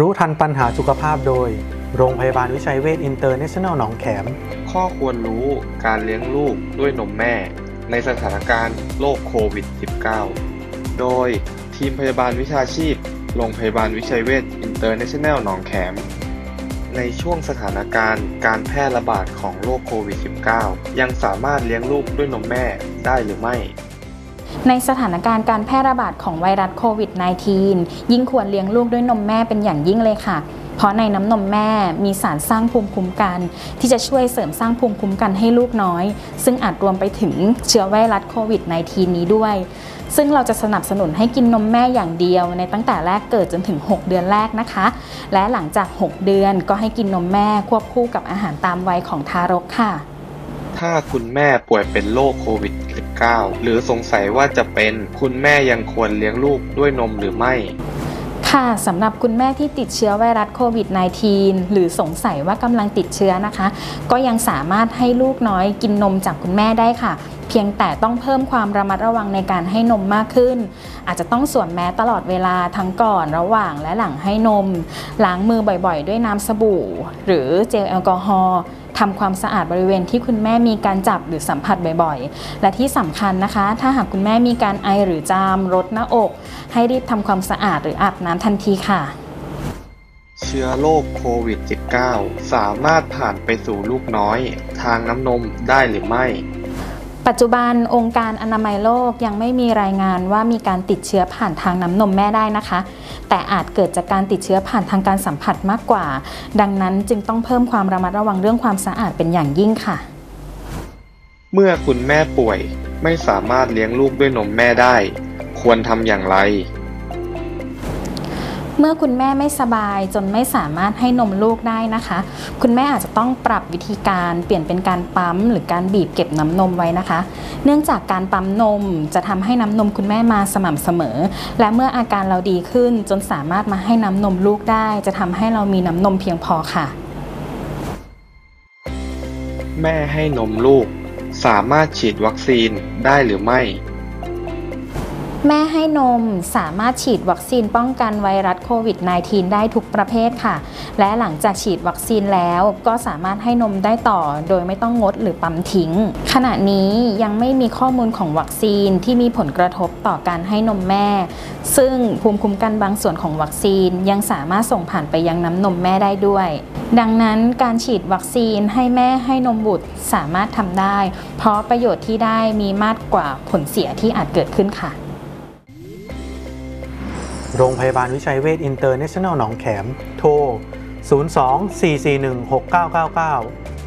รู้ทันปัญหาสุขภาพโดย โรงพยาบาลวิชัยเวชอินเตอร์เนชั่นแนลหนองแขม ข้อควรรู้การเลี้ยงลูกด้วยนมแม่ ในสถานการณ์โรคโควิด -19 โดยทีมพยาบาลวิชาชีพ โรงพยาบาลวิชัยเวชอินเตอร์เนชั่นแนลหนองแขม ในช่วงสถานการณ์การแพร่ระบาดของโรคโควิด -19 ยังสามารถเลี้ยงลูกด้วยนมแม่ได้หรือไม่ ในสถานการณ์การแพร่ระบาดของไวรัสโควิด -19 ยิ่งควรเลี้ยงลูกด้วยนมแม่เป็นอย่างยิ่งเลยค่ะ เพราะในน้ำนมแม่มีสารสร้างภูมิคุ้มกัน ที่จะช่วยเสริมสร้างภูมิคุ้มกันให้ลูกน้อย ซึ่งอาจรวมไปถึงเชื้อไวรัสโควิด -19 นี้ด้วย ซึ่งเราจะสนับสนุนให้กินนมแม่อย่างเดียว ในตั้งแต่แรกเกิดจนถึง 6 เดือนแรกนะคะ และหลังจาก 6 เดือนก็ให้กินนมแม่ควบคู่กับอาหารตามวัยของทารกค่ะ ถ้าคุณแม่ป่วยเป็นโรคโควิด -19 หรือสงสัยว่าจะเป็น คุณแม่ยังควรเลี้ยงลูกด้วยนมหรือไม่ ค่ะสำหรับคุณแม่ที่ติดเชื้อไวรัสโควิด -19 หรือสงสัยว่ากำลังติดเชื้อนะคะ ก็ยังสามารถให้ลูกน้อยกินนมจากคุณแม่ได้ค่ะ เพียงแต่ต้องเพิ่มความระมัดระวังในการให้นมมากขึ้น อาจจะต้องสวมแมสตลอดเวลาทั้งก่อนระหว่างและหลังให้นม ล้างมือบ่อยๆ ด้วยน้ำสบู่ หรือเจลแอลกอฮอล์ทำความสะอาดบริเวณที่คุณแม่มีการจับหรือสัมผัสบ่อยๆ และที่สำคัญนะคะ ถ้าหากคุณแม่มีการไอหรือจามรดหน้าอก ให้รีบทำความสะอาดหรืออาบน้ำทันทีค่ะ เชื้อโรคโควิด -19 สามารถผ่านไปสู่ลูกน้อย ทางน้ำนมได้หรือไม่ ปัจจุบันองค์การอนามัยโลกยังไม่มีรายงานว่ามีการติดเชื้อผ่านทางน้ำนมแม่ได้นะคะ แต่อาจเกิดจากการติดเชื้อผ่านทางการสัมผัสมากกว่า ดังนั้นจึงต้องเพิ่มความระมัดระวังเรื่องความสะอาดเป็นอย่างยิ่งค่ะ เมื่อคุณแม่ป่วยไม่สามารถเลี้ยงลูกด้วยนมแม่ได้ ควรทำอย่างไร เมื่อคุณแม่ไม่สบายจนไม่สามารถให้นมลูกได้นะคะ คุณแม่อาจจะต้องปรับวิธีการเปลี่ยนเป็นการปั๊ม หรือการบีบเก็บน้ำนมไว้นะคะ เนื่องจากการปั๊มนมจะทำให้น้ำนมคุณแม่มาสม่ำเสมอ และเมื่ออาการเราดีขึ้นจนสามารถมาให้น้ำนมลูกได้ จะทำให้เรามีน้ำนมเพียงพอค่ะ แม่ให้นมลูก สามารถฉีดวัคซีนได้หรือไม่ แม่ให้นมสามารถฉีดวัคซีนป้องกันไวรัสโควิด -19 ได้ทุกประเภทค่ะ และหลังจากฉีดวัคซีนแล้วก็สามารถให้นมได้ต่อ โดยไม่ต้องงดหรือปั๊มทิ้ง ขณะนี้ยังไม่มีข้อมูลของวัคซีนที่มีผลกระทบต่อการให้นมแม่ ซึ่งภูมิคุ้มกันบางส่วนของวัคซีนยังสามารถส่งผ่านไปยังน้ำนมแม่ได้ด้วย ดังนั้นการฉีดวัคซีนให้แม่ให้นมบุตรสามารถทำได้ เพราะประโยชน์ที่ได้มีมากกว่าผลเสียที่อาจเกิดขึ้นค่ะ โรงพยาบาลวิชัยเวชอินเตอร์เนชั่นแนลหนองแขม โทร 02 441 6999